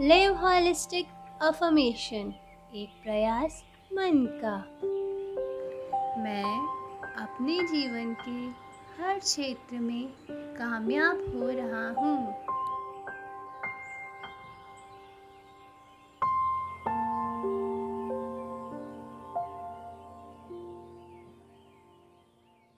Live holistic affirmation एक प्रयास मन का। मैं अपने जीवन के हर क्षेत्र में कामयाब हो रहा हूँ।